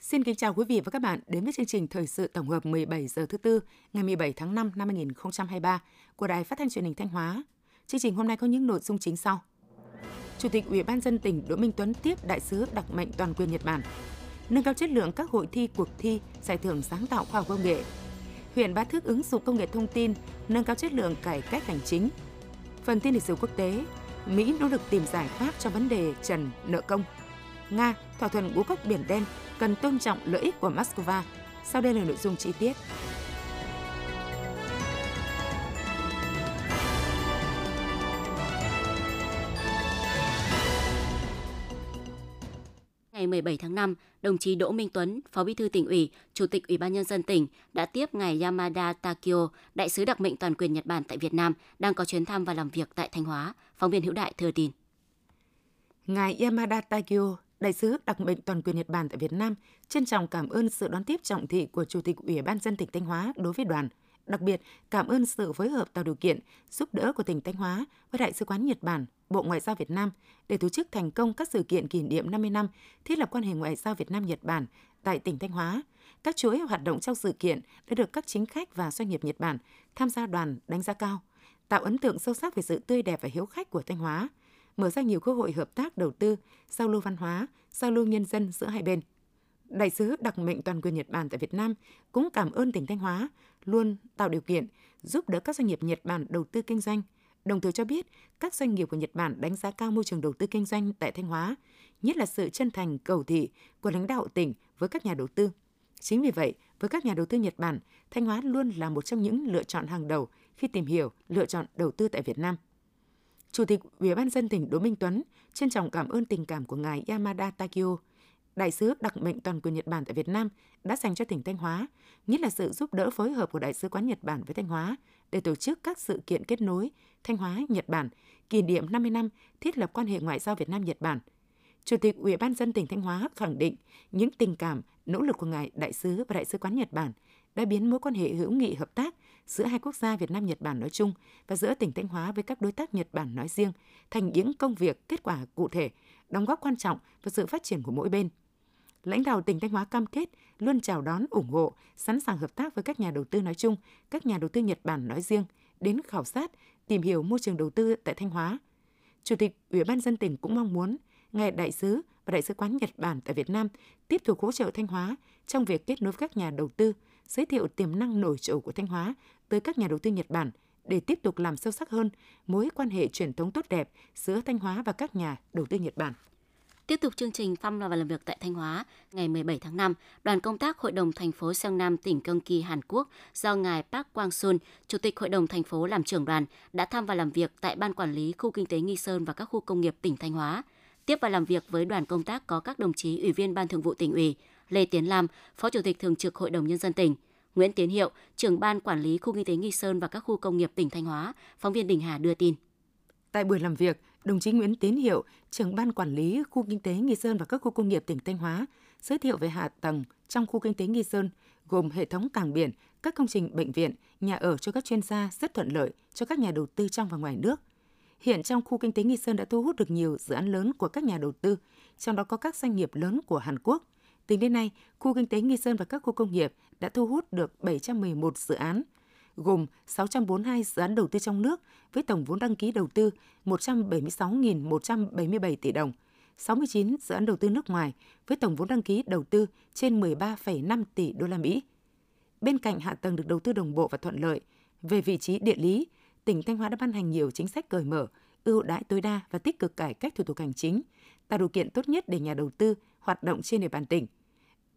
Xin kính chào quý vị và các bạn đến với chương trình Thời sự tổng hợp 17 giờ thứ tư ngày 17 tháng 5 năm 2023 của Đài Phát thanh Truyền hình Thanh Hóa. Chương trình hôm nay có những nội dung chính sau. Chủ tịch Ủy ban dân tỉnh Đỗ Minh Tuấn tiếp đại sứ đặc mệnh toàn quyền Nhật Bản. Nâng cao chất lượng các hội thi, cuộc thi, giải thưởng sáng tạo khoa học công nghệ. Huyện Bá Thước ứng dụng công nghệ thông tin, nâng cao chất lượng cải cách hành chính. Phần tin lịch sử quốc tế, Mỹ nỗ lực tìm giải pháp cho vấn đề trần nợ công. Nga thỏa thuận ngũ cốc biển đen cần tôn trọng lợi ích của Moscow. Sau đây là nội dung chi tiết. Ngày 17 tháng 5, đồng chí Đỗ Minh Tuấn, Phó Bí thư tỉnh ủy, Chủ tịch Ủy ban nhân dân tỉnh đã tiếp ngài Yamada Takio, đại sứ đặc mệnh toàn quyền Nhật Bản tại Việt Nam, đang có chuyến thăm và làm việc tại Thanh Hóa. Phóng viên Hữu Đại thừa tin. Ngài Yamada Takio, đại sứ đặc mệnh toàn quyền Nhật Bản tại Việt Nam, trân trọng cảm ơn sự đón tiếp trọng thị của Chủ tịch Ủy ban dân tỉnh Thanh Hóa đối với đoàn. Đặc biệt, cảm ơn sự phối hợp tạo điều kiện, giúp đỡ của tỉnh Thanh Hóa với Đại sứ quán Nhật Bản, Bộ Ngoại giao Việt Nam để tổ chức thành công các sự kiện kỷ niệm 50 năm thiết lập quan hệ ngoại giao Việt Nam-Nhật Bản tại tỉnh Thanh Hóa. Các chuỗi hoạt động trong sự kiện đã được các chính khách và doanh nghiệp Nhật Bản tham gia đoàn đánh giá cao, tạo ấn tượng sâu sắc về sự tươi đẹp và hiếu khách của Thanh Hóa, mở ra nhiều cơ hội hợp tác đầu tư, giao lưu văn hóa, giao lưu nhân dân giữa hai bên. Đại sứ đặc mệnh toàn quyền Nhật Bản tại Việt Nam cũng cảm ơn tỉnh Thanh Hóa luôn tạo điều kiện giúp đỡ các doanh nghiệp Nhật Bản đầu tư kinh doanh, đồng thời cho biết các doanh nghiệp của Nhật Bản đánh giá cao môi trường đầu tư kinh doanh tại Thanh Hóa, nhất là sự chân thành cầu thị của lãnh đạo tỉnh với các nhà đầu tư. Chính vì vậy, với các nhà đầu tư Nhật Bản, Thanh Hóa luôn là một trong những lựa chọn hàng đầu khi tìm hiểu, lựa chọn đầu tư tại Việt Nam. Chủ tịch Ủy ban dân tỉnh Đỗ Minh Tuấn trân trọng cảm ơn tình cảm của ngài Yamada Takio, đại sứ đặc mệnh toàn quyền Nhật Bản tại Việt Nam đã dành cho tỉnh Thanh Hóa, nhất là sự giúp đỡ phối hợp của Đại sứ quán Nhật Bản với Thanh Hóa để tổ chức các sự kiện kết nối Thanh Hóa Nhật Bản kỷ niệm 50 năm thiết lập quan hệ ngoại giao Việt Nam Nhật Bản. Chủ tịch Ủy ban dân tỉnh Thanh Hóa khẳng định những tình cảm, nỗ lực của ngài đại sứ và đại sứ quán Nhật Bản đã biến mối quan hệ hữu nghị hợp tác giữa hai quốc gia Việt Nam Nhật Bản nói chung và giữa tỉnh Thanh Hóa với các đối tác Nhật Bản nói riêng thành những công việc kết quả cụ thể, đóng góp quan trọng vào sự phát triển của mỗi bên. Lãnh đạo tỉnh Thanh Hóa cam kết luôn chào đón, ủng hộ, sẵn sàng hợp tác với các nhà đầu tư nói chung, các nhà đầu tư Nhật Bản nói riêng đến khảo sát, tìm hiểu môi trường đầu tư tại Thanh Hóa. Chủ tịch Ủy ban dân tỉnh cũng mong muốn ngài đại sứ và đại sứ quán Nhật Bản tại Việt Nam tiếp tục hỗ trợ Thanh Hóa trong việc kết nối với các nhà đầu tư, giới thiệu tiềm năng nổi trội của Thanh Hóa tới các nhà đầu tư Nhật Bản để tiếp tục làm sâu sắc hơn mối quan hệ truyền thống tốt đẹp giữa Thanh Hóa và các nhà đầu tư Nhật Bản. Tiếp tục chương trình thăm và làm việc tại Thanh Hóa, ngày 17 tháng 5, đoàn công tác Hội đồng thành phố Seong Nam tỉnh Gyeonggi Hàn Quốc do ngài Park Quang Sun, Chủ tịch Hội đồng thành phố làm trưởng đoàn đã thăm và làm việc tại ban quản lý khu kinh tế Nghi Sơn và các khu công nghiệp tỉnh Thanh Hóa. Tiếp và làm việc với đoàn công tác có các đồng chí Ủy viên Ban Thường vụ tỉnh ủy, Lê Tiến Lam, Phó Chủ tịch Thường trực Hội đồng Nhân dân tỉnh, Nguyễn Tiến Hiệu, trưởng ban quản lý khu kinh tế Nghi Sơn và các khu công nghiệp tỉnh Thanh Hóa, phóng viên Đình Hà đưa tin. Tại buổi làm việc, đồng chí Nguyễn Tiến Hiệu, trưởng ban quản lý khu kinh tế Nghi Sơn và các khu công nghiệp tỉnh Thanh Hóa, giới thiệu về hạ tầng trong khu kinh tế Nghi Sơn, gồm hệ thống cảng biển, các công trình bệnh viện, nhà ở cho các chuyên gia rất thuận lợi cho các nhà đầu tư trong và ngoài nước. Hiện trong khu kinh tế Nghi Sơn đã thu hút được nhiều dự án lớn của các nhà đầu tư, trong đó có các doanh nghiệp lớn của Hàn Quốc. Tính đến nay, khu kinh tế Nghi Sơn và các khu công nghiệp đã thu hút được 711 dự án, gồm 642 dự án đầu tư trong nước với tổng vốn đăng ký đầu tư 176.177 tỷ đồng, 69 dự án đầu tư nước ngoài với tổng vốn đăng ký đầu tư trên 13,5 tỷ đô la Mỹ. Bên cạnh hạ tầng được đầu tư đồng bộ và thuận lợi, về vị trí địa lý, tỉnh Thanh Hóa đã ban hành nhiều chính sách cởi mở, ưu đãi tối đa và tích cực cải cách thủ tục hành chính, tạo điều kiện tốt nhất để nhà đầu tư hoạt động trên địa bàn tỉnh.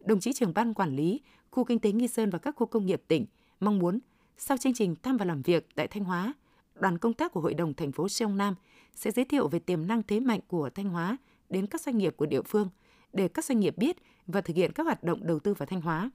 Đồng chí trưởng ban quản lý khu kinh tế Nghi Sơn và các khu công nghiệp tỉnh mong muốn sau chương trình thăm và làm việc tại Thanh Hóa, đoàn công tác của Hội đồng thành phố sông Nam sẽ giới thiệu về tiềm năng thế mạnh của Thanh Hóa đến các doanh nghiệp của địa phương để các doanh nghiệp biết và thực hiện các hoạt động đầu tư vào Thanh Hóa.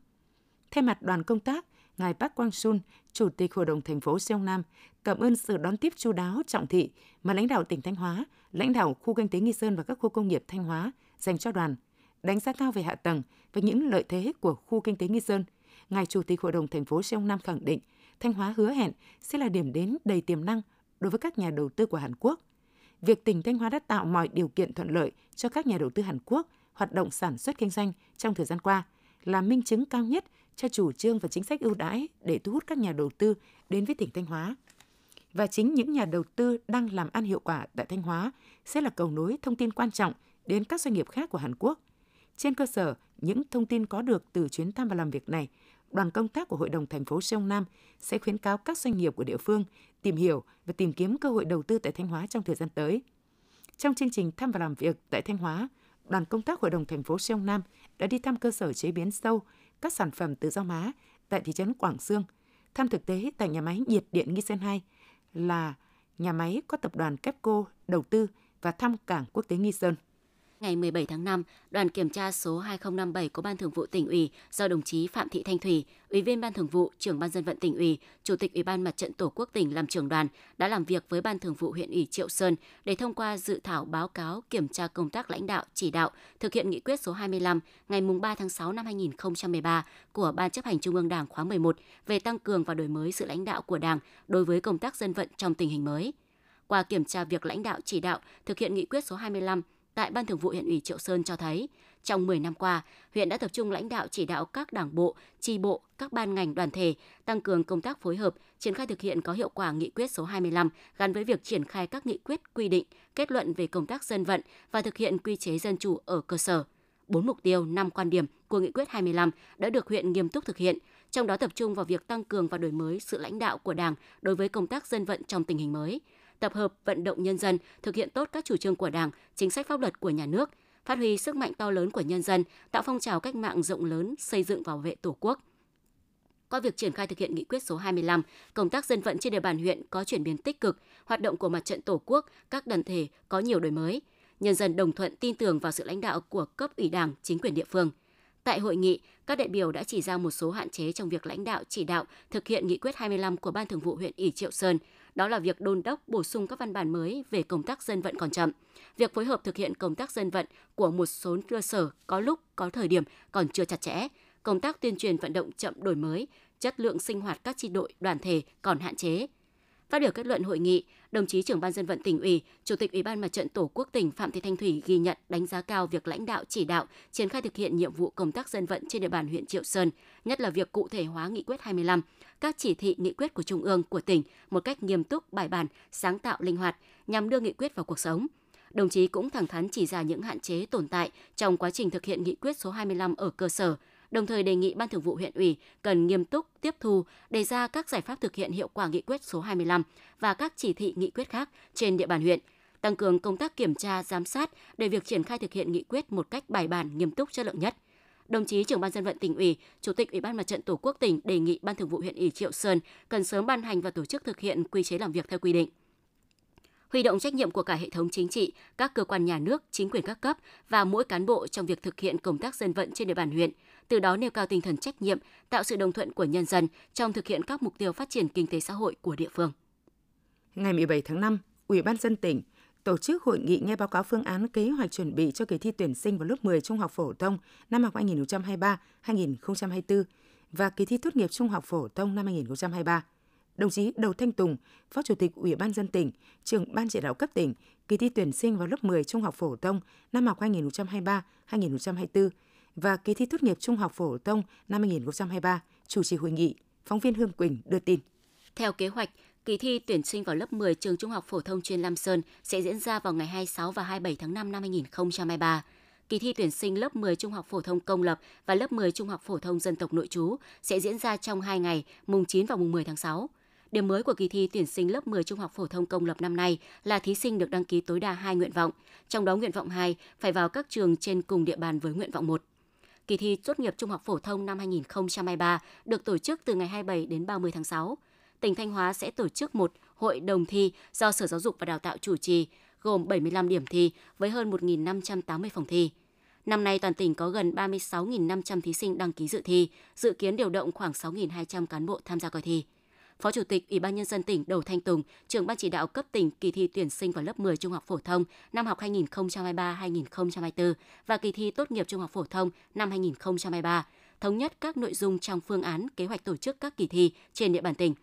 Thay mặt đoàn công tác, Ngài Park Quang Sun, Chủ tịch Hội đồng thành phố sông Nam, cảm ơn sự đón tiếp chu đáo trọng thị mà lãnh đạo tỉnh Thanh Hóa, lãnh đạo khu kinh tế Nghi Sơn và các khu công nghiệp Thanh Hóa dành cho đoàn, đánh giá cao về hạ tầng và những lợi thế của khu kinh tế Nghi Sơn – ngài Chủ tịch Hội đồng thành phố Seoul Nam khẳng định Thanh Hóa hứa hẹn sẽ là điểm đến đầy tiềm năng đối với các nhà đầu tư của Hàn Quốc. Việc tỉnh Thanh Hóa đã tạo mọi điều kiện thuận lợi cho các nhà đầu tư Hàn Quốc hoạt động sản xuất kinh doanh trong thời gian qua là minh chứng cao nhất cho chủ trương và chính sách ưu đãi để thu hút các nhà đầu tư đến với tỉnh Thanh Hóa. Và chính những nhà đầu tư đang làm ăn hiệu quả tại Thanh Hóa sẽ là cầu nối thông tin quan trọng đến các doanh nghiệp khác của Hàn Quốc. Trên cơ sở những thông tin có được từ chuyến thăm và làm việc này, đoàn công tác của Hội đồng thành phố sông Nam sẽ khuyến cáo các doanh nghiệp của địa phương tìm hiểu và tìm kiếm cơ hội đầu tư tại Thanh Hóa trong thời gian tới. Trong chương trình thăm và làm việc tại Thanh Hóa, đoàn công tác Hội đồng thành phố sông Nam đã đi thăm cơ sở chế biến sâu các sản phẩm từ rau má tại thị trấn Quảng Sương, thăm thực tế tại nhà máy nhiệt điện Nghi Sơn 2 là nhà máy có tập đoàn Kepco đầu tư và thăm cảng quốc tế Nghi Sơn ngày 17 tháng 5, đoàn kiểm tra số 2057 của Ban Thường vụ tỉnh ủy do đồng chí Phạm Thị Thanh Thủy, Ủy viên Ban Thường vụ, trưởng Ban dân vận tỉnh ủy, Chủ tịch Ủy ban Mặt trận Tổ quốc tỉnh làm trưởng đoàn đã làm việc với Ban Thường vụ huyện ủy Triệu Sơn để thông qua dự thảo báo cáo kiểm tra công tác lãnh đạo chỉ đạo thực hiện nghị quyết số 25 ngày 3 tháng 6 năm 2013 của Ban chấp hành Trung ương Đảng khóa 11 về tăng cường và đổi mới sự lãnh đạo của Đảng đối với công tác dân vận trong tình hình mới. Qua kiểm tra việc lãnh đạo chỉ đạo thực hiện nghị quyết số 25 tại Ban Thường vụ huyện ủy Triệu Sơn cho thấy, trong 10 năm qua, huyện đã tập trung lãnh đạo chỉ đạo các đảng bộ, tri bộ, các ban ngành đoàn thể tăng cường công tác phối hợp, triển khai thực hiện có hiệu quả nghị quyết số 25 gắn với việc triển khai các nghị quyết quy định, kết luận về công tác dân vận và thực hiện quy chế dân chủ ở cơ sở. Bốn mục tiêu, năm quan điểm của nghị quyết 25 đã được huyện nghiêm túc thực hiện, trong đó tập trung vào việc tăng cường và đổi mới sự lãnh đạo của Đảng đối với công tác dân vận trong tình hình mới – tập hợp vận động nhân dân thực hiện tốt các chủ trương của Đảng, chính sách pháp luật của nhà nước, phát huy sức mạnh to lớn của nhân dân, tạo phong trào cách mạng rộng lớn xây dựng bảo vệ Tổ quốc. Qua việc triển khai thực hiện nghị quyết số 25, công tác dân vận trên địa bàn huyện có chuyển biến tích cực, hoạt động của mặt trận Tổ quốc, các đoàn thể có nhiều đổi mới. Nhân dân đồng thuận tin tưởng vào sự lãnh đạo của cấp ủy Đảng, chính quyền địa phương. Tại hội nghị, các đại biểu đã chỉ ra một số hạn chế trong việc lãnh đạo chỉ đạo thực hiện nghị quyết 25 của Ban Thường vụ huyện ủy Triệu Sơn, đó là việc đôn đốc bổ sung các văn bản mới về công tác dân vận còn chậm. Việc phối hợp thực hiện công tác dân vận của một số cơ sở có lúc, có thời điểm còn chưa chặt chẽ. Công tác tuyên truyền vận động chậm đổi mới, chất lượng sinh hoạt các chi đội, đoàn thể còn hạn chế. Phát biểu kết luận hội nghị, đồng chí trưởng ban dân vận tỉnh ủy, chủ tịch ủy ban mặt trận tổ quốc tỉnh Phạm Thị Thanh Thủy ghi nhận đánh giá cao việc lãnh đạo chỉ đạo triển khai thực hiện nhiệm vụ công tác dân vận trên địa bàn huyện Triệu Sơn, nhất là việc cụ thể hóa nghị quyết 25, các chỉ thị nghị quyết của trung ương của tỉnh một cách nghiêm túc, bài bản, sáng tạo, linh hoạt nhằm đưa nghị quyết vào cuộc sống. Đồng chí cũng thẳng thắn chỉ ra những hạn chế tồn tại trong quá trình thực hiện nghị quyết số 25 ở cơ sở, đồng thời đề nghị Ban Thường vụ huyện ủy cần nghiêm túc tiếp thu, đề ra các giải pháp thực hiện hiệu quả nghị quyết số 25 và các chỉ thị nghị quyết khác trên địa bàn huyện, tăng cường công tác kiểm tra, giám sát để việc triển khai thực hiện nghị quyết một cách bài bản, nghiêm túc, chất lượng nhất. Đồng chí trưởng ban dân vận tỉnh ủy, chủ tịch Ủy ban Mặt trận Tổ quốc tỉnh đề nghị Ban Thường vụ huyện ủy Triệu Sơn cần sớm ban hành và tổ chức thực hiện quy chế làm việc theo quy định huy động trách nhiệm của cả hệ thống chính trị, các cơ quan nhà nước, chính quyền các cấp và mỗi cán bộ trong việc thực hiện công tác dân vận trên địa bàn huyện, từ đó nêu cao tinh thần trách nhiệm, tạo sự đồng thuận của nhân dân trong thực hiện các mục tiêu phát triển kinh tế xã hội của địa phương. Ngày 17 tháng 5, Ủy ban dân tỉnh tổ chức hội nghị nghe báo cáo phương án kế hoạch chuẩn bị cho kỳ thi tuyển sinh vào lớp 10 trung học phổ thông năm học 2023-2024 và kỳ thi tốt nghiệp trung học phổ thông năm 2023 đồng chí Đầu Thanh Tùng, Phó Chủ tịch Ủy ban dân tỉnh, trưởng ban chỉ đạo cấp tỉnh kỳ thi tuyển sinh vào lớp 10 trung học phổ thông năm học 2023-2024 và kỳ thi tốt nghiệp trung học phổ thông năm 2023 chủ trì hội nghị, phóng viên Hương Quỳnh đưa tin. Theo kế hoạch, kỳ thi tuyển sinh vào lớp 10 trường Trung học phổ thông chuyên Lam Sơn sẽ diễn ra vào ngày 26 và 27 tháng 5 năm 2023 kỳ thi tuyển sinh lớp 10 trung học phổ thông công lập và lớp 10 trung học phổ thông dân tộc nội trú sẽ diễn ra trong 2 ngày, mùng 9 và mùng 10 tháng 6. Điểm mới của kỳ thi tuyển sinh lớp 10 trung học phổ thông công lập năm nay là thí sinh được đăng ký tối đa 2 nguyện vọng, trong đó nguyện vọng 2 phải vào các trường trên cùng địa bàn với nguyện vọng 1. Kỳ thi tốt nghiệp trung học phổ thông năm 2023 được tổ chức từ ngày 27 đến 30 tháng 6. Tỉnh Thanh Hóa sẽ tổ chức một hội đồng thi do Sở Giáo dục và Đào tạo chủ trì, gồm 75 điểm thi với hơn 1.580 phòng thi. Năm nay toàn tỉnh có gần 36.500 thí sinh đăng ký dự thi, dự kiến điều động khoảng 6.200 cán bộ tham gia coi thi. Phó Chủ tịch Ủy ban nhân dân tỉnh Đầu Thanh Tùng, trưởng ban chỉ đạo cấp tỉnh kỳ thi tuyển sinh vào lớp 10 trung học phổ thông năm học 2023-2024 và kỳ thi tốt nghiệp trung học phổ thông năm 2023 thống nhất các nội dung trong phương án kế hoạch tổ chức các kỳ thi trên địa bàn tỉnh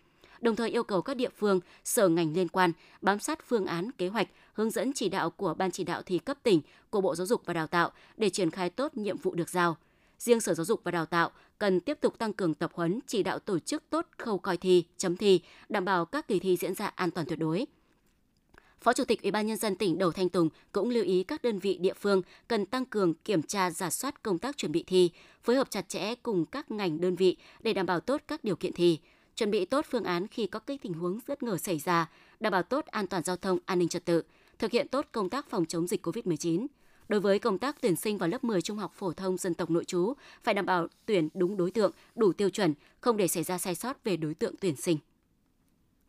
đồng thời yêu cầu các địa phương, sở ngành liên quan bám sát phương án, kế hoạch, hướng dẫn chỉ đạo của Ban chỉ đạo thi cấp tỉnh của Bộ Giáo dục và Đào tạo để triển khai tốt nhiệm vụ được giao. Riêng Sở Giáo dục và Đào tạo cần tiếp tục tăng cường tập huấn, chỉ đạo tổ chức tốt khâu coi thi, chấm thi, đảm bảo các kỳ thi diễn ra an toàn tuyệt đối. Phó Chủ tịch Ủy ban nhân dân tỉnh Đầu Thanh Tùng cũng lưu ý các đơn vị địa phương cần tăng cường kiểm tra giả soát công tác chuẩn bị thi, phối hợp chặt chẽ cùng các ngành đơn vị để đảm bảo tốt các điều kiện thi, chuẩn bị tốt phương án khi có các tình huống bất ngờ xảy ra, đảm bảo tốt an toàn giao thông, an ninh trật tự, thực hiện tốt công tác phòng chống dịch COVID-19. Đối với công tác tuyển sinh vào lớp 10 trung học phổ thông dân tộc nội trú, phải đảm bảo tuyển đúng đối tượng, đủ tiêu chuẩn, không để xảy ra sai sót về đối tượng tuyển sinh.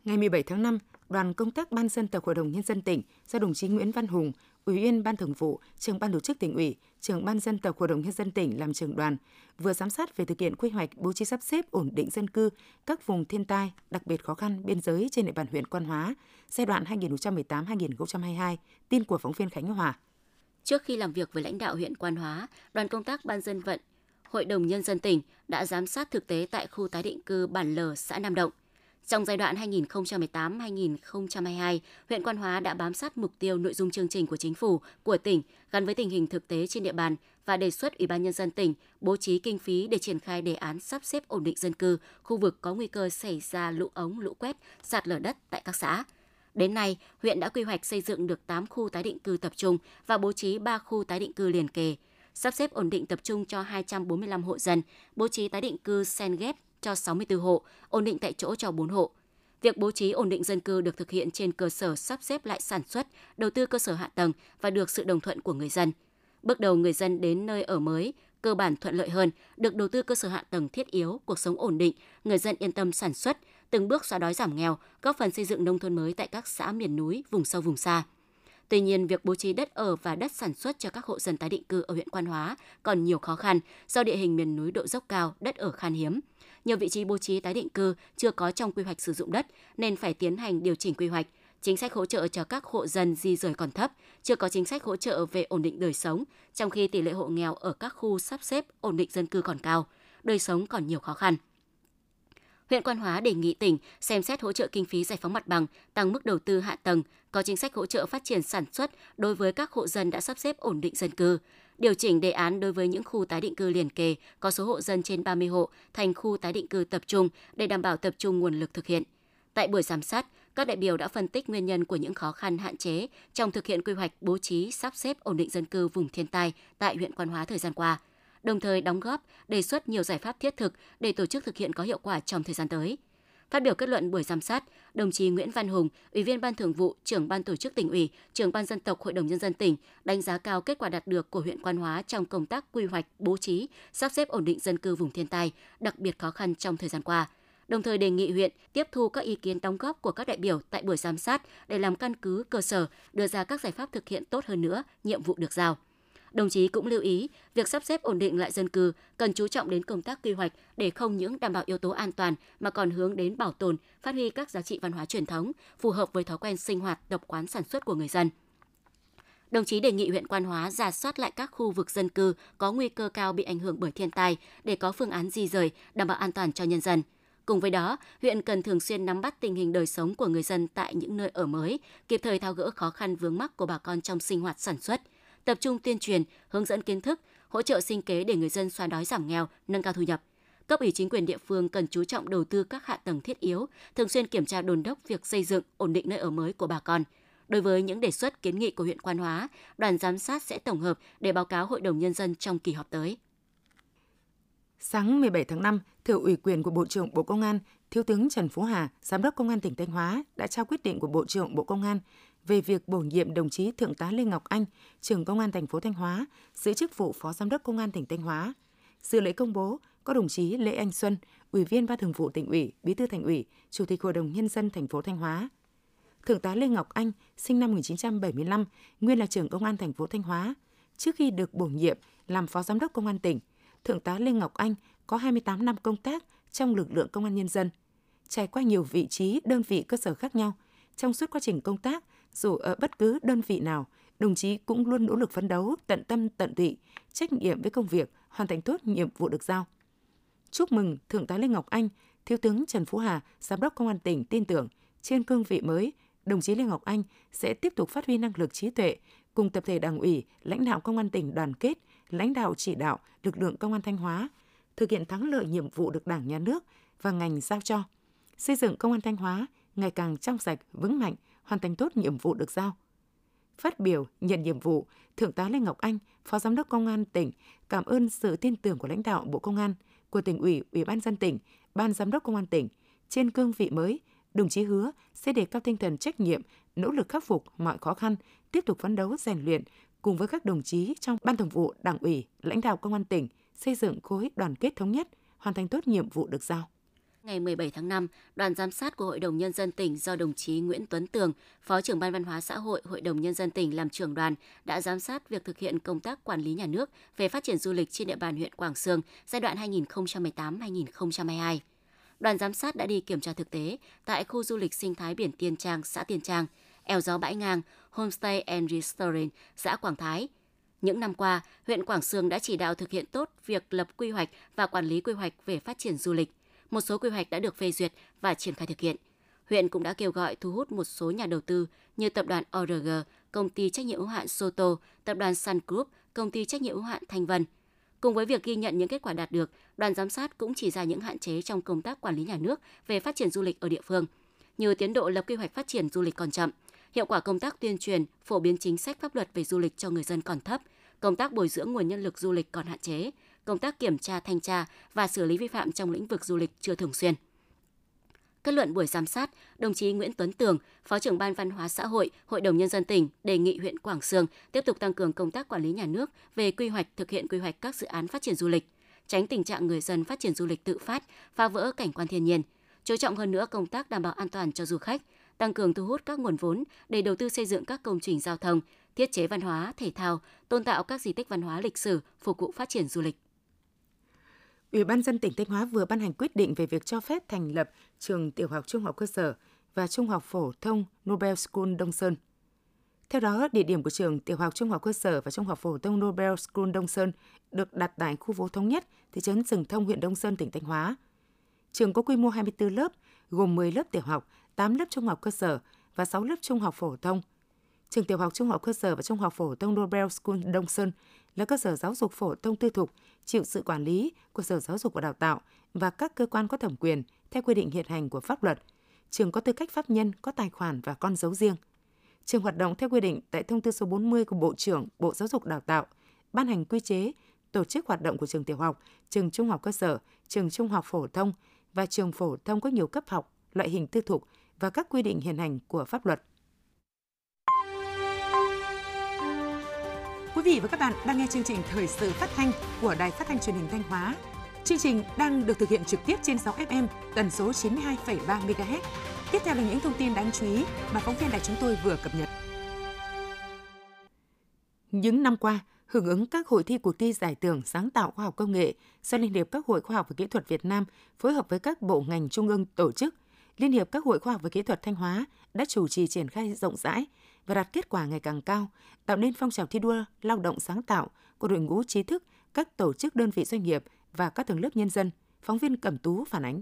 Ngày 17 tháng 5, đoàn công tác Ban dân tộc Hội đồng Nhân dân tỉnh do đồng chí Nguyễn Văn Hùng, Ủy viên Ban Thường vụ, trưởng Ban tổ chức tỉnh ủy, trưởng Ban dân tộc Hội đồng Nhân dân tỉnh làm trưởng đoàn, vừa giám sát về thực hiện quy hoạch bố trí sắp xếp ổn định dân cư các vùng thiên tai, đặc biệt khó khăn biên giới trên địa bàn huyện Quan Hóa giai đoạn 2018-2022. Tin của phóng viên Khánh Hòa. Trước khi làm việc với lãnh đạo huyện Quan Hóa, đoàn công tác Ban dân vận Hội đồng Nhân dân tỉnh đã giám sát thực tế tại khu tái định cư Bản Lờ, xã Nam Động – trong giai đoạn 2018-2022, huyện Quan Hóa đã bám sát mục tiêu nội dung chương trình của chính phủ, của tỉnh gắn với tình hình thực tế trên địa bàn và đề xuất Ủy ban nhân dân tỉnh bố trí kinh phí để triển khai đề án sắp xếp ổn định dân cư, khu vực có nguy cơ xảy ra lũ ống, lũ quét, sạt lở đất tại các xã. Đến nay, huyện đã quy hoạch xây dựng được 8 khu tái định cư tập trung và bố trí 3 khu tái định cư liền kề, sắp xếp ổn định tập trung cho 245 hộ dân, bố trí tái định cư sen ghép cho 64 hộ, ổn định tại chỗ cho 4 hộ. Việc bố trí ổn định dân cư được thực hiện trên cơ sở sắp xếp lại sản xuất, đầu tư cơ sở hạ tầng và được sự đồng thuận của người dân. Bước đầu người dân đến nơi ở mới cơ bản thuận lợi hơn, được đầu tư cơ sở hạ tầng thiết yếu, cuộc sống ổn định, người dân yên tâm sản xuất, từng bước xóa đói giảm nghèo, góp phần xây dựng nông thôn mới tại các xã miền núi, vùng sâu vùng xa. Tuy nhiên, việc bố trí đất ở và đất sản xuất cho các hộ dân tái định cư ở huyện Quan Hóa còn nhiều khó khăn do địa hình miền núi độ dốc cao, đất ở khan hiếm nhiều vị trí bố trí tái định cư chưa có trong quy hoạch sử dụng đất nên phải tiến hành điều chỉnh quy hoạch. Chính sách hỗ trợ cho các hộ dân di rời còn thấp, chưa có chính sách hỗ trợ về ổn định đời sống, trong khi tỷ lệ hộ nghèo ở các khu sắp xếp ổn định dân cư còn cao, đời sống còn nhiều khó khăn. Huyện Quan Hóa đề nghị tỉnh xem xét hỗ trợ kinh phí giải phóng mặt bằng, tăng mức đầu tư hạ tầng, có chính sách hỗ trợ phát triển sản xuất đối với các hộ dân đã sắp xếp ổn định dân cư, điều chỉnh đề án đối với những khu tái định cư liền kề có số hộ dân trên 30 hộ thành khu tái định cư tập trung để đảm bảo tập trung nguồn lực thực hiện. Tại buổi giám sát, các đại biểu đã phân tích nguyên nhân của những khó khăn hạn chế trong thực hiện quy hoạch bố trí sắp xếp ổn định dân cư vùng thiên tai tại huyện Quan Hóa thời gian qua, đồng thời đóng góp đề xuất nhiều giải pháp thiết thực để tổ chức thực hiện có hiệu quả trong thời gian tới. Phát biểu kết luận buổi giám sát, đồng chí Nguyễn Văn Hùng, Ủy viên Ban Thường vụ, trưởng Ban Tổ chức tỉnh ủy, trưởng Ban dân tộc Hội đồng nhân dân tỉnh đánh giá cao kết quả đạt được của huyện Quan Hóa trong công tác quy hoạch, bố trí, sắp xếp ổn định dân cư vùng thiên tai, đặc biệt khó khăn trong thời gian qua đồng thời đề nghị huyện tiếp thu các ý kiến đóng góp của các đại biểu tại buổi giám sát để làm căn cứ cơ sở đưa ra các giải pháp thực hiện tốt hơn nữa nhiệm vụ được giao. Đồng chí cũng lưu ý, việc sắp xếp ổn định lại dân cư cần chú trọng đến công tác quy hoạch để không những đảm bảo yếu tố an toàn mà còn hướng đến bảo tồn, phát huy các giá trị văn hóa truyền thống phù hợp với thói quen sinh hoạt, tập quán sản xuất của người dân. Đồng chí đề nghị huyện Quan Hóa giả soát lại các khu vực dân cư có nguy cơ cao bị ảnh hưởng bởi thiên tai để có phương án di rời, đảm bảo an toàn cho nhân dân. Cùng với đó, huyện cần thường xuyên nắm bắt tình hình đời sống của người dân tại những nơi ở mới, kịp thời tháo gỡ khó khăn vướng mắc của bà con trong sinh hoạt sản xuất – tập trung tuyên truyền, hướng dẫn kiến thức, hỗ trợ sinh kế để người dân xóa đói giảm nghèo, nâng cao thu nhập. Cấp ủy chính quyền địa phương cần chú trọng đầu tư các hạ tầng thiết yếu, thường xuyên kiểm tra đồn đốc việc xây dựng, ổn định nơi ở mới của bà con. Đối với những đề xuất kiến nghị của huyện Quan Hóa, đoàn giám sát sẽ tổng hợp để báo cáo Hội đồng Nhân dân trong kỳ họp tới. Sáng 17 tháng 5, thừa ủy quyền của Bộ trưởng Bộ Công an, Thiếu tướng Trần Phú Hà, Giám đốc Công an tỉnh Thanh Hóa đã trao quyết định của Bộ trưởng Bộ Công an về việc bổ nhiệm đồng chí Thượng tá Lê Ngọc Anh, trưởng Công an thành phố Thanh Hóa, giữ chức vụ Phó Giám đốc Công an tỉnh Thanh Hóa. Dự lễ công bố có đồng chí Lê Anh Xuân, Ủy viên Ban Thường vụ tỉnh ủy, Bí thư Thành ủy, Chủ tịch Hội đồng nhân dân thành phố Thanh Hóa. Thượng tá Lê Ngọc Anh, sinh năm 1975, nguyên là trưởng Công an thành phố Thanh Hóa. Trước khi được bổ nhiệm làm Phó Giám đốc Công an tỉnh, Thượng tá Lê Ngọc Anh có 28 năm công tác trong lực lượng công an nhân dân. Trải qua nhiều vị trí, đơn vị cơ sở khác nhau, trong suốt quá trình công tác, dù ở bất cứ đơn vị nào, đồng chí cũng luôn nỗ lực phấn đấu, tận tâm tận tụy, trách nhiệm với công việc, hoàn thành tốt nhiệm vụ được giao. Chúc mừng Thượng tá Lê Ngọc Anh, Thiếu tướng Trần Phú Hà, Giám đốc Công an tỉnh tin tưởng trên cương vị mới, đồng chí Lê Ngọc Anh sẽ tiếp tục phát huy năng lực trí tuệ, cùng tập thể Đảng ủy, lãnh đạo Công an tỉnh đoàn kết, lãnh đạo chỉ đạo lực lượng Công an Thanh Hóa thực hiện thắng lợi nhiệm vụ được Đảng, Nhà nước và ngành giao cho, xây dựng Công an Thanh Hóa ngày càng trong sạch, vững mạnh, hoàn thành tốt nhiệm vụ được giao. Phát biểu nhận nhiệm vụ, Thượng tá Lê Ngọc Anh, Phó Giám đốc Công an tỉnh, cảm ơn sự tin tưởng của lãnh đạo Bộ Công an, của tỉnh ủy, Ủy ban dân tỉnh, Ban Giám đốc Công an tỉnh. Trên cương vị mới, đồng chí hứa sẽ đề cao tinh thần trách nhiệm, nỗ lực khắc phục mọi khó khăn, tiếp tục phấn đấu rèn luyện cùng với các đồng chí trong Ban Thường vụ Đảng ủy, lãnh đạo Công an tỉnh xây dựng khối đoàn kết thống nhất, hoàn thành tốt nhiệm vụ được giao. Ngày 17 tháng 5, đoàn giám sát của Hội đồng Nhân dân tỉnh do đồng chí Nguyễn Tuấn Tường, Phó trưởng Ban Văn hóa Xã hội Hội đồng Nhân dân tỉnh làm trưởng đoàn, đã giám sát việc thực hiện công tác quản lý nhà nước về phát triển du lịch trên địa bàn huyện Quảng Sương giai đoạn 2018-2022. Đoàn giám sát đã đi kiểm tra thực tế tại khu du lịch sinh thái biển Tiên Trang, xã Tiên Trang, eo gió bãi ngang, Homestay and Restaurant, xã Quảng Thái. Những năm qua, huyện Quảng Sương đã chỉ đạo thực hiện tốt việc lập quy hoạch và quản lý quy hoạch về phát triển du lịch – một số quy hoạch đã được phê duyệt và triển khai thực hiện. Huyện cũng đã kêu gọi thu hút một số nhà đầu tư như tập đoàn ORG, công ty trách nhiệm hữu hạn Soto, tập đoàn Sun Group, công ty trách nhiệm hữu hạn Thanh Vân. Cùng với việc ghi nhận những kết quả đạt được, đoàn giám sát cũng chỉ ra những hạn chế trong công tác quản lý nhà nước về phát triển du lịch ở địa phương, như tiến độ lập quy hoạch phát triển du lịch còn chậm, hiệu quả công tác tuyên truyền, phổ biến chính sách pháp luật về du lịch cho người dân còn thấp, công tác bồi dưỡng nguồn nhân lực du lịch còn hạn chế, công tác kiểm tra, thanh tra và xử lý vi phạm trong lĩnh vực du lịch chưa thường xuyên. Kết luận buổi giám sát, đồng chí Nguyễn Tuấn Tường, Phó trưởng Ban Văn hóa Xã hội, Hội đồng Nhân dân tỉnh đề nghị huyện Quảng Sương tiếp tục tăng cường công tác quản lý nhà nước về quy hoạch thực hiện quy hoạch các dự án phát triển du lịch, tránh tình trạng người dân phát triển du lịch tự phát, phá vỡ cảnh quan thiên nhiên, chú trọng hơn nữa công tác đảm bảo an toàn cho du khách, tăng cường thu hút các nguồn vốn để đầu tư xây dựng các công trình giao thông, thiết chế văn hóa, thể thao, tôn tạo các di tích văn hóa lịch sử phục vụ phát triển du lịch. Ủy ban dân tỉnh Thanh Hóa vừa ban hành quyết định về việc cho phép thành lập trường tiểu học trung học cơ sở và trung học phổ thông Nobel School Đông Sơn. Theo đó, địa điểm của trường tiểu học trung học cơ sở và trung học phổ thông Nobel School Đông Sơn được đặt tại khu phố Thống Nhất, thị trấn Rừng Thông, huyện Đông Sơn, tỉnh Thanh Hóa. Trường có quy mô 24 lớp, gồm 10 lớp tiểu học, 8 lớp trung học cơ sở và 6 lớp trung học phổ thông. Trường tiểu học trung học cơ sở và trung học phổ thông Nobel School Đông Sơn là cơ sở giáo dục phổ thông tư thục chịu sự quản lý của Sở Giáo dục và Đào tạo và các cơ quan có thẩm quyền theo quy định hiện hành của pháp luật. Trường có tư cách pháp nhân, có tài khoản và con dấu riêng. Trường hoạt động theo quy định tại thông tư số 40 của Bộ trưởng Bộ Giáo dục Đào tạo, ban hành quy chế tổ chức hoạt động của trường tiểu học, trường trung học cơ sở, trường trung học phổ thông và trường phổ thông có nhiều cấp học, loại hình tư thục và các quy định hiện hành của pháp luật. Quý vị và các bạn đang nghe chương trình thời sự phát thanh của Đài Phát thanh Truyền hình Thanh Hóa. Chương trình đang được thực hiện trực tiếp trên 6 FM tần số 92,3 MHz. Tiếp theo là những thông tin đáng chú ý mà phóng viên đài chúng tôi vừa cập nhật. Những năm qua, hưởng ứng các hội thi cuộc thi giải thưởng sáng tạo khoa học công nghệ do Liên hiệp các hội khoa học và kỹ thuật Việt Nam phối hợp với các bộ ngành trung ương tổ chức, Liên hiệp các hội khoa học và kỹ thuật Thanh Hóa đã chủ trì triển khai rộng rãi và đạt kết quả ngày càng cao, tạo nên phong trào thi đua lao động sáng tạo của đội ngũ trí thức, các tổ chức đơn vị doanh nghiệp và các tầng lớp nhân dân. Phóng viên Cẩm Tú phản ánh.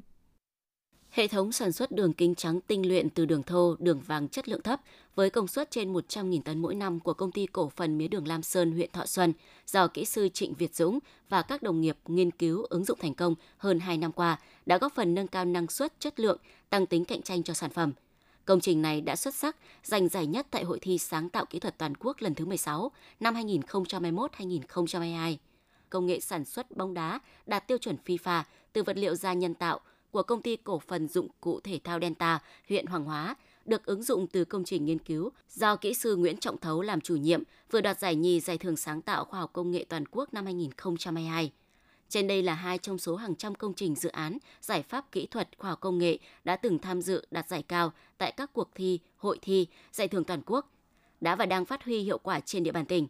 Hệ thống sản xuất đường kính trắng tinh luyện từ đường thô, đường vàng chất lượng thấp với công suất trên 100.000 tấn mỗi năm của công ty cổ phần mía đường Lam Sơn, huyện Thọ Xuân do kỹ sư Trịnh Việt Dũng và các đồng nghiệp nghiên cứu ứng dụng thành công hơn 2 năm qua đã góp phần nâng cao năng suất, chất lượng, tăng tính cạnh tranh cho sản phẩm. Công trình này đã xuất sắc giành giải nhất tại Hội thi sáng tạo kỹ thuật toàn quốc lần thứ 16 năm 2021-2022. Công nghệ sản xuất bóng đá đạt tiêu chuẩn FIFA từ vật liệu da nhân tạo của công ty cổ phần dụng cụ thể thao Delta, huyện Hoàng Hóa, được ứng dụng từ công trình nghiên cứu do kỹ sư Nguyễn Trọng Thấu làm chủ nhiệm, vừa đoạt giải nhì giải thưởng sáng tạo khoa học công nghệ toàn quốc năm 2022. Trên đây là hai trong số hàng trăm công trình dự án, giải pháp kỹ thuật, khoa học công nghệ đã từng tham dự đạt giải cao tại các cuộc thi, hội thi, giải thưởng toàn quốc, đã và đang phát huy hiệu quả trên địa bàn tỉnh.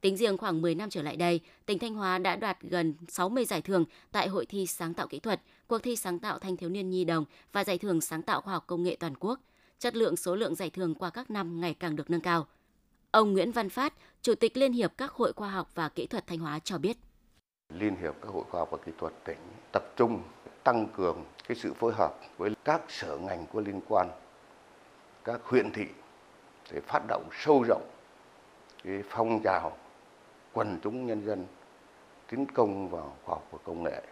Tính riêng khoảng 10 năm trở lại đây, tỉnh Thanh Hóa đã đoạt gần 60 giải thưởng tại hội thi sáng tạo kỹ thuật, cuộc thi sáng tạo thanh thiếu niên nhi đồng và giải thưởng sáng tạo khoa học công nghệ toàn quốc. Chất lượng số lượng giải thưởng qua các năm ngày càng được nâng cao. Ông Nguyễn Văn Phát, Chủ tịch Liên hiệp các hội khoa học và kỹ thuật Thanh Hóa cho biết Liên hiệp các hội khoa học và kỹ thuật tỉnh tập trung tăng cường cái sự phối hợp với các sở ngành có liên quan, các huyện thị để phát động sâu rộng cái phong trào quần chúng nhân dân tiến công vào khoa học và công nghệ.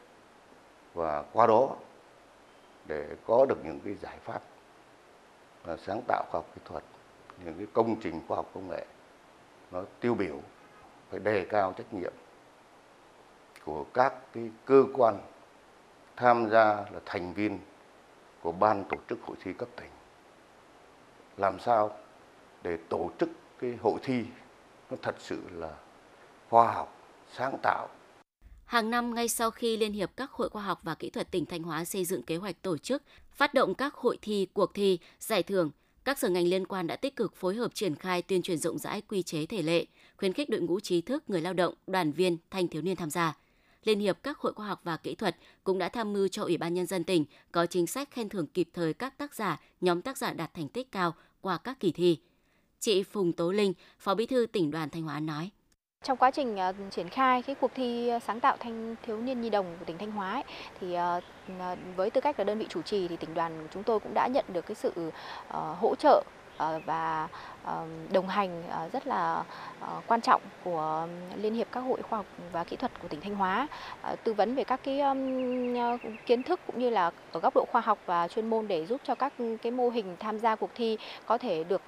Và qua đó để có được những cái giải pháp và sáng tạo khoa học kỹ thuật những cái công trình khoa học công nghệ nó tiêu biểu phải đề cao trách nhiệm của các cái cơ quan tham gia là thành viên của ban tổ chức hội thi cấp tỉnh làm sao để tổ chức cái hội thi nó thật sự là khoa học sáng tạo Hàng năm ngay sau khi Liên hiệp các hội khoa học và kỹ thuật tỉnh Thanh Hóa xây dựng kế hoạch tổ chức, phát động các hội thi, cuộc thi, giải thưởng, các sở ngành liên quan đã tích cực phối hợp triển khai tuyên truyền rộng rãi quy chế thể lệ, khuyến khích đội ngũ trí thức, người lao động, đoàn viên, thanh thiếu niên tham gia. Liên hiệp các hội khoa học và kỹ thuật cũng đã tham mưu cho Ủy ban Nhân dân tỉnh có chính sách khen thưởng kịp thời các tác giả, nhóm tác giả đạt thành tích cao qua các kỳ thi. Chị Phùng Tố Linh, Phó Bí thư tỉnh đoàn Thanh Hóa nói. Trong quá trình uh, triển khai cái cuộc thi sáng tạo thanh thiếu niên nhi đồng của tỉnh Thanh Hóa ấy, thì uh, với tư cách là đơn vị chủ trì thì tỉnh đoàn chúng tôi cũng đã nhận được cái sự uh, hỗ trợ và đồng hành rất là quan trọng của Liên hiệp các hội khoa học và kỹ thuật của tỉnh Thanh Hóa, tư vấn về các cái kiến thức cũng như là ở góc độ khoa học và chuyên môn để giúp cho các cái mô hình tham gia cuộc thi có thể được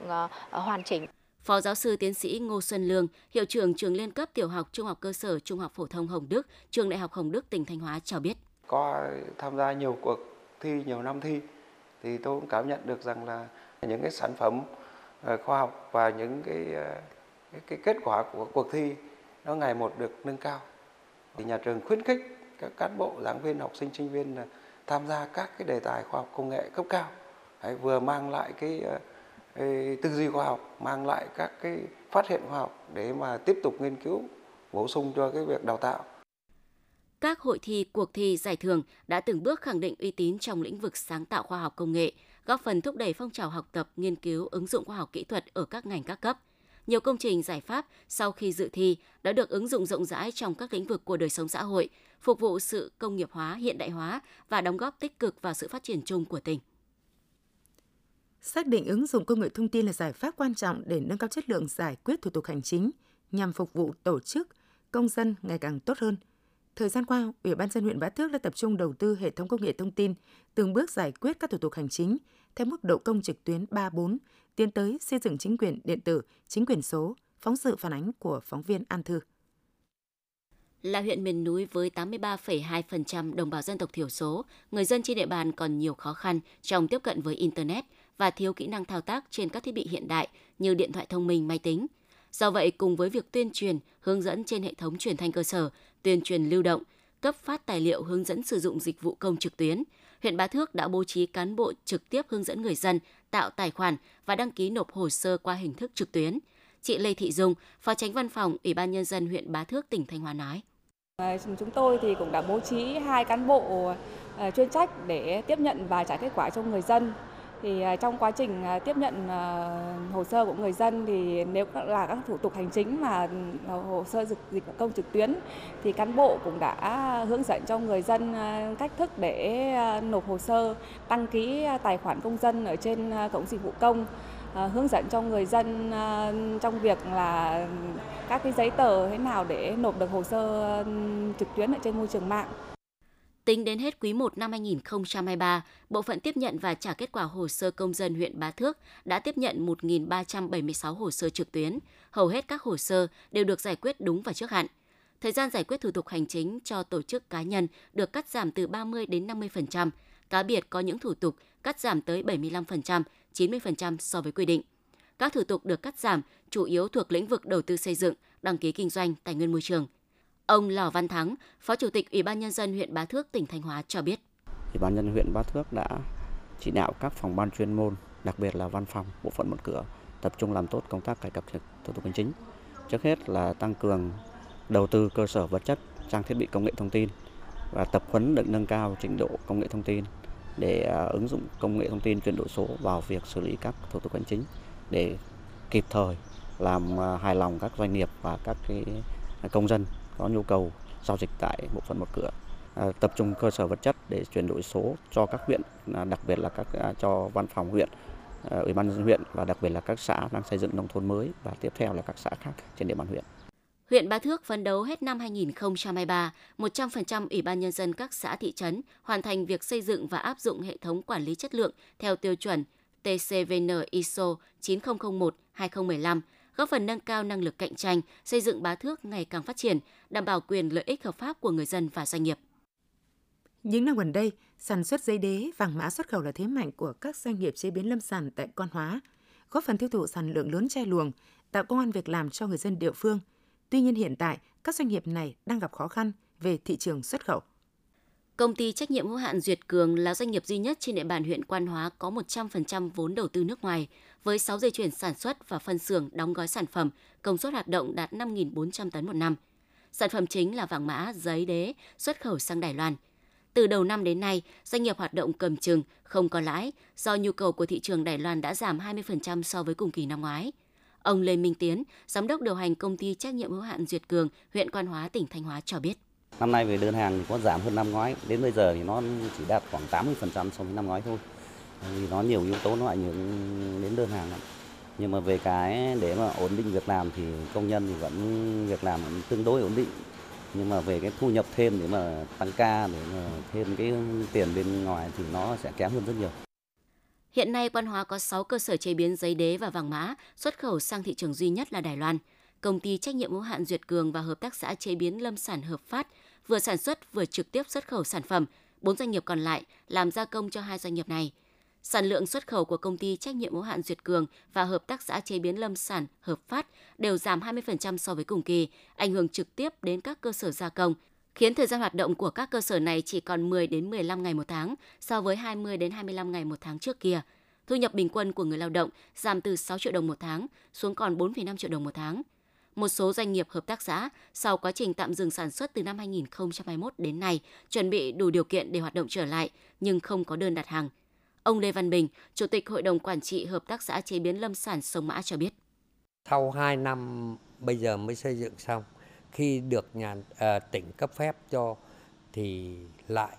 hoàn chỉnh. Phó giáo sư tiến sĩ Ngô Xuân Lương, hiệu trưởng trường liên cấp tiểu học trung học cơ sở trung học phổ thông Hồng Đức, trường Đại học Hồng Đức tỉnh Thanh Hóa cho biết. Có tham gia nhiều cuộc thi, nhiều năm thi thì tôi cũng cảm nhận được rằng là những cái sản phẩm ờ, khoa học và những cái ờ, cái, cái kết quả của cuộc thi nó ngày một được nâng cao. Thì nhà trường khuyến khích các cán bộ, giảng viên, học sinh, sinh viên tham gia các cái đề tài khoa học công nghệ cấp cao. Đấy, vừa mang lại cái ờ, cái tư duy khoa học mang lại các cái phát hiện khoa học để mà tiếp tục nghiên cứu bổ sung cho cái việc đào tạo. Các hội thi, cuộc thi, giải thưởng đã từng bước khẳng định uy tín trong lĩnh vực sáng tạo khoa học công nghệ, góp phần thúc đẩy phong trào học tập, nghiên cứu, ứng dụng khoa học kỹ thuật ở các ngành các cấp. Nhiều công trình giải pháp sau khi dự thi đã được ứng dụng rộng rãi trong các lĩnh vực của đời sống xã hội, phục vụ sự công nghiệp hóa, hiện đại hóa và đóng góp tích cực vào sự phát triển chung của tỉnh. Xác định ứng dụng công nghệ thông tin là giải pháp quan trọng để nâng cao chất lượng giải quyết thủ tục hành chính nhằm phục vụ tổ chức, công dân ngày càng tốt hơn. Thời gian qua, Ủy ban dân huyện Bá Thước đã tập trung đầu tư hệ thống công nghệ thông tin, từng bước giải quyết các thủ tục hành chính theo mức độ công trực tuyến 3-4, tiến tới xây dựng chính quyền điện tử, chính quyền số, phóng sự phản ánh của phóng viên An Thư là huyện miền núi với 83,2% đồng bào dân tộc thiểu số, người dân trên địa bàn còn nhiều khó khăn trong tiếp cận với Internet và thiếu kỹ năng thao tác trên các thiết bị hiện đại như điện thoại thông minh, máy tính. Do vậy, cùng với việc tuyên truyền, hướng dẫn trên hệ thống truyền thanh cơ sở, tuyên truyền lưu động, cấp phát tài liệu hướng dẫn sử dụng dịch vụ công trực tuyến, huyện Bá Thước đã bố trí cán bộ trực tiếp hướng dẫn người dân tạo tài khoản và đăng ký nộp hồ sơ qua hình thức trực tuyến. Chị Lê Thị Dung, Phó Tránh Văn phòng Ủy ban Nhân dân huyện Bá Thước, tỉnh Thanh Hóa nói. Ờ, chúng tôi thì cũng đã bố trí hai cán bộ ờ, chuyên trách để tiếp nhận và trả kết quả cho người dân thì à, trong quá trình à, tiếp nhận à, hồ sơ của người dân thì nếu là các thủ tục hành chính mà hồ sơ dịch dịch công trực tuyến thì cán bộ cũng đã hướng dẫn cho người dân cách thức để nộp hồ sơ, đăng ký tài khoản công dân ở trên cổng dịch vụ công hướng dẫn cho người dân trong việc là các cái giấy tờ thế nào để nộp được hồ sơ trực tuyến ở trên môi trường mạng. Tính đến hết quý 1 năm 2023, bộ phận tiếp nhận và trả kết quả hồ sơ công dân huyện Bá Thước đã tiếp nhận 1.376 hồ sơ trực tuyến. Hầu hết các hồ sơ đều được giải quyết đúng và trước hạn. Thời gian giải quyết thủ tục hành chính cho tổ chức cá nhân được cắt giảm từ 30 đến 50%. Cá biệt có những thủ tục cắt giảm tới 75%, 90% so với quy định. Các thủ tục được cắt giảm chủ yếu thuộc lĩnh vực đầu tư xây dựng, đăng ký kinh doanh, tài nguyên môi trường, Ông Lò Văn Thắng, Phó Chủ tịch Ủy ban Nhân dân huyện Bá Thước, tỉnh Thanh Hóa cho biết. Ủy ban nhân huyện Bá Thước đã chỉ đạo các phòng ban chuyên môn, đặc biệt là văn phòng, bộ phận một cửa, tập trung làm tốt công tác cải cách thủ tục hành chính. Trước hết là tăng cường đầu tư cơ sở vật chất, trang thiết bị công nghệ thông tin và tập huấn được nâng cao trình độ công nghệ thông tin để à, ứng dụng công nghệ thông tin chuyển đổi số vào việc xử lý các thủ tục hành chính để kịp thời làm à, hài lòng các doanh nghiệp và các cái công dân có nhu cầu giao dịch tại bộ phận một cửa à, tập trung cơ sở vật chất để chuyển đổi số cho các huyện à, đặc biệt là các à, cho văn phòng huyện ủy ban nhân dân huyện và đặc biệt là các xã đang xây dựng nông thôn mới và tiếp theo là các xã khác trên địa bàn huyện. Huyện Ba Thước phấn đấu hết năm 2023, 100% Ủy ban Nhân dân các xã thị trấn hoàn thành việc xây dựng và áp dụng hệ thống quản lý chất lượng theo tiêu chuẩn TCVN ISO 9001-2015, góp phần nâng cao năng lực cạnh tranh, xây dựng Bá Thước ngày càng phát triển, đảm bảo quyền lợi ích hợp pháp của người dân và doanh nghiệp. Những năm gần đây, sản xuất giấy đế, vàng mã xuất khẩu là thế mạnh của các doanh nghiệp chế biến lâm sản tại Quan Hóa, góp phần tiêu thụ sản lượng lớn chai luồng, tạo công an việc làm cho người dân địa phương. Tuy nhiên hiện tại, các doanh nghiệp này đang gặp khó khăn về thị trường xuất khẩu. Công ty trách nhiệm hữu hạn Duyệt Cường là doanh nghiệp duy nhất trên địa bàn huyện Quan Hóa có 100% vốn đầu tư nước ngoài, với 6 dây chuyển sản xuất và phân xưởng đóng gói sản phẩm, công suất hoạt động đạt 5.400 tấn một năm. Sản phẩm chính là vàng mã, giấy đế, xuất khẩu sang Đài Loan. Từ đầu năm đến nay, doanh nghiệp hoạt động cầm chừng, không có lãi do nhu cầu của thị trường Đài Loan đã giảm 20% so với cùng kỳ năm ngoái. Ông Lê Minh Tiến, giám đốc điều hành công ty trách nhiệm hữu hạn Duyệt Cường, huyện Quan Hóa, tỉnh Thanh Hóa cho biết. Năm nay về đơn hàng thì có giảm hơn năm ngoái, đến bây giờ thì nó chỉ đạt khoảng 80% so với năm ngoái thôi. Vì nó nhiều yếu tố nó ảnh hưởng đến đơn hàng lắm. Nhưng mà về cái để mà ổn định việc làm thì công nhân thì vẫn việc làm vẫn tương đối ổn định. Nhưng mà về cái thu nhập thêm để mà tăng ca để mà thêm cái tiền bên ngoài thì nó sẽ kém hơn rất nhiều. Hiện nay Quan Hóa có 6 cơ sở chế biến giấy đế và vàng mã, xuất khẩu sang thị trường duy nhất là Đài Loan. Công ty trách nhiệm hữu hạn Duyệt Cường và hợp tác xã chế biến lâm sản hợp phát vừa sản xuất vừa trực tiếp xuất khẩu sản phẩm, bốn doanh nghiệp còn lại làm gia công cho hai doanh nghiệp này. Sản lượng xuất khẩu của công ty trách nhiệm hữu hạn Duyệt Cường và hợp tác xã chế biến lâm sản hợp phát đều giảm 20% so với cùng kỳ, ảnh hưởng trực tiếp đến các cơ sở gia công, khiến thời gian hoạt động của các cơ sở này chỉ còn 10 đến 15 ngày một tháng so với 20 đến 25 ngày một tháng trước kia. Thu nhập bình quân của người lao động giảm từ 6 triệu đồng một tháng xuống còn 4,5 triệu đồng một tháng – một số doanh nghiệp hợp tác xã sau quá trình tạm dừng sản xuất từ năm 2021 đến nay chuẩn bị đủ điều kiện để hoạt động trở lại nhưng không có đơn đặt hàng. Ông Lê Văn Bình, Chủ tịch Hội đồng Quản trị Hợp tác xã chế biến lâm sản Sông Mã cho biết. Sau 2 năm bây giờ mới xây dựng xong, khi được nhà à, tỉnh cấp phép cho thì lại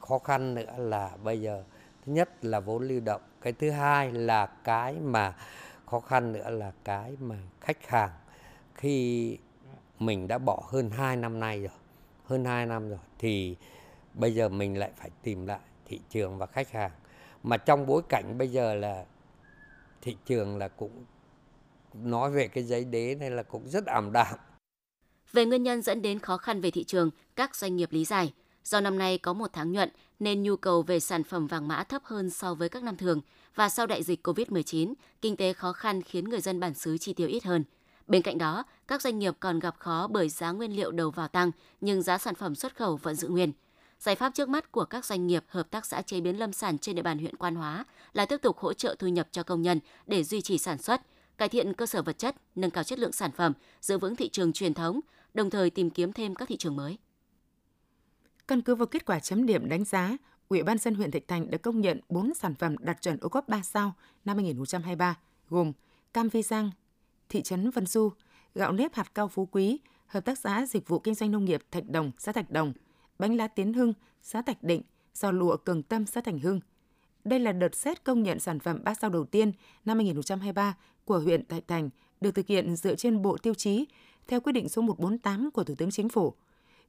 khó khăn nữa là bây giờ thứ nhất là vốn lưu động, cái thứ hai là cái mà khó khăn nữa là cái mà khách hàng khi mình đã bỏ hơn 2 năm nay rồi hơn 2 năm rồi thì bây giờ mình lại phải tìm lại thị trường và khách hàng mà trong bối cảnh bây giờ là thị trường là cũng nói về cái giấy đế này là cũng rất ảm đạm. Về nguyên nhân dẫn đến khó khăn về thị trường, các doanh nghiệp lý giải do năm nay có một tháng nhuận nên nhu cầu về sản phẩm vàng mã thấp hơn so với các năm thường và sau đại dịch COVID-19, kinh tế khó khăn khiến người dân bản xứ chi tiêu ít hơn. Bên cạnh đó, các doanh nghiệp còn gặp khó bởi giá nguyên liệu đầu vào tăng nhưng giá sản phẩm xuất khẩu vẫn giữ nguyên. Giải pháp trước mắt của các doanh nghiệp hợp tác xã chế biến lâm sản trên địa bàn huyện Quan Hóa là tiếp tục hỗ trợ thu nhập cho công nhân để duy trì sản xuất, cải thiện cơ sở vật chất, nâng cao chất lượng sản phẩm, giữ vững thị trường truyền thống, đồng thời tìm kiếm thêm các thị trường mới. Căn cứ vào kết quả chấm điểm đánh giá, Ủy ban dân huyện Thạch Thành đã công nhận 4 sản phẩm đạt chuẩn ô cốp 3 sao năm 2023, gồm cam vi giang, thị trấn Vân Du, gạo nếp hạt cao phú quý, hợp tác xã dịch vụ kinh doanh nông nghiệp Thạch Đồng, xã Thạch Đồng, bánh lá Tiến Hưng, xã Thạch Định, giò lụa Cường Tâm, xã Thành Hưng. Đây là đợt xét công nhận sản phẩm 3 sao đầu tiên năm 2023 của huyện Thạch Thành, được thực hiện dựa trên bộ tiêu chí theo quyết định số 148 của Thủ tướng Chính phủ –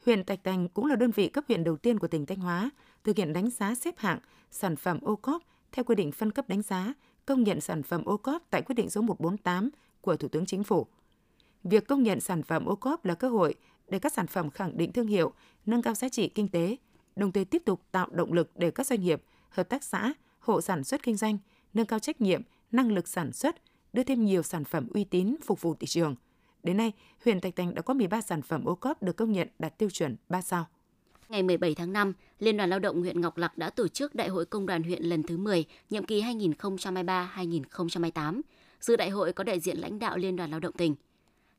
Huyện Thạch Thành cũng là đơn vị cấp huyện đầu tiên của tỉnh Thanh Hóa thực hiện đánh giá xếp hạng sản phẩm ô cốp theo quy định phân cấp đánh giá, công nhận sản phẩm ô cốp tại quyết định số 148 của Thủ tướng Chính phủ. Việc công nhận sản phẩm ô cốp là cơ hội để các sản phẩm khẳng định thương hiệu, nâng cao giá trị kinh tế, đồng thời tiếp tục tạo động lực để các doanh nghiệp, hợp tác xã, hộ sản xuất kinh doanh nâng cao trách nhiệm, năng lực sản xuất, đưa thêm nhiều sản phẩm uy tín phục vụ thị trường – Đến nay, huyện Thạch Thành đã có 13 sản phẩm ô cốp được công nhận đạt tiêu chuẩn 3 sao. Ngày 17 tháng 5, Liên đoàn Lao động huyện Ngọc Lặc đã tổ chức Đại hội Công đoàn huyện lần thứ 10, nhiệm kỳ 2023-2028. Dự đại hội có đại diện lãnh đạo Liên đoàn Lao động tỉnh.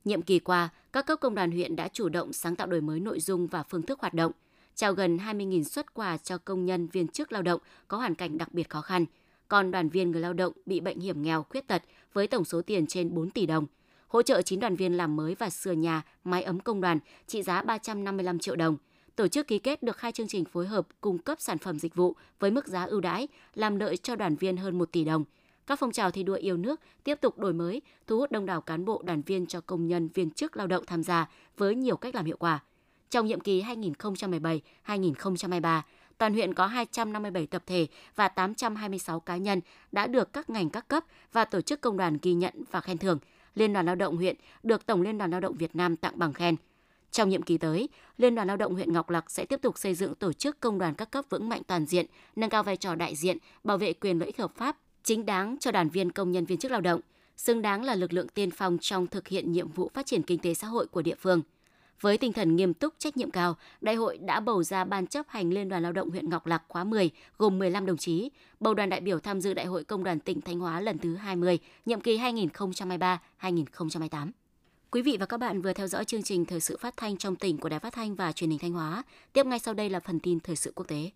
Nhiệm kỳ qua, các cấp công đoàn huyện đã chủ động sáng tạo đổi mới nội dung và phương thức hoạt động, trao gần 20.000 xuất quà cho công nhân viên chức lao động có hoàn cảnh đặc biệt khó khăn, còn đoàn viên người lao động bị bệnh hiểm nghèo, khuyết tật với tổng số tiền trên 4 tỷ đồng – hỗ trợ 9 đoàn viên làm mới và sửa nhà, máy ấm công đoàn trị giá 355 triệu đồng. Tổ chức ký kết được hai chương trình phối hợp cung cấp sản phẩm dịch vụ với mức giá ưu đãi, làm lợi cho đoàn viên hơn 1 tỷ đồng. Các phong trào thi đua yêu nước tiếp tục đổi mới, thu hút đông đảo cán bộ đoàn viên cho công nhân viên chức lao động tham gia với nhiều cách làm hiệu quả. Trong nhiệm kỳ 2017-2023, toàn huyện có 257 tập thể và 826 cá nhân đã được các ngành các cấp và tổ chức công đoàn ghi nhận và khen thưởng. Liên đoàn Lao động huyện được Tổng Liên đoàn Lao động Việt Nam tặng bằng khen. Trong nhiệm kỳ tới, Liên đoàn Lao động huyện Ngọc Lặc sẽ tiếp tục xây dựng tổ chức công đoàn các cấp vững mạnh toàn diện, nâng cao vai trò đại diện, bảo vệ quyền lợi ích hợp pháp, chính đáng cho đoàn viên công nhân viên chức lao động, xứng đáng là lực lượng tiên phong trong thực hiện nhiệm vụ phát triển kinh tế xã hội của địa phương. Với tinh thần nghiêm túc, trách nhiệm cao, đại hội đã bầu ra Ban chấp hành Liên đoàn Lao động huyện Ngọc Lặc khóa 10 gồm 15 đồng chí, bầu đoàn đại biểu tham dự Đại hội Công đoàn tỉnh Thanh Hóa lần thứ 20, nhiệm kỳ 2023-2028. Quý vị và các bạn vừa theo dõi chương trình Thời sự phát thanh trong tỉnh của Đài Phát thanh và Truyền hình Thanh Hóa. Tiếp ngay sau đây là phần tin thời sự quốc tế.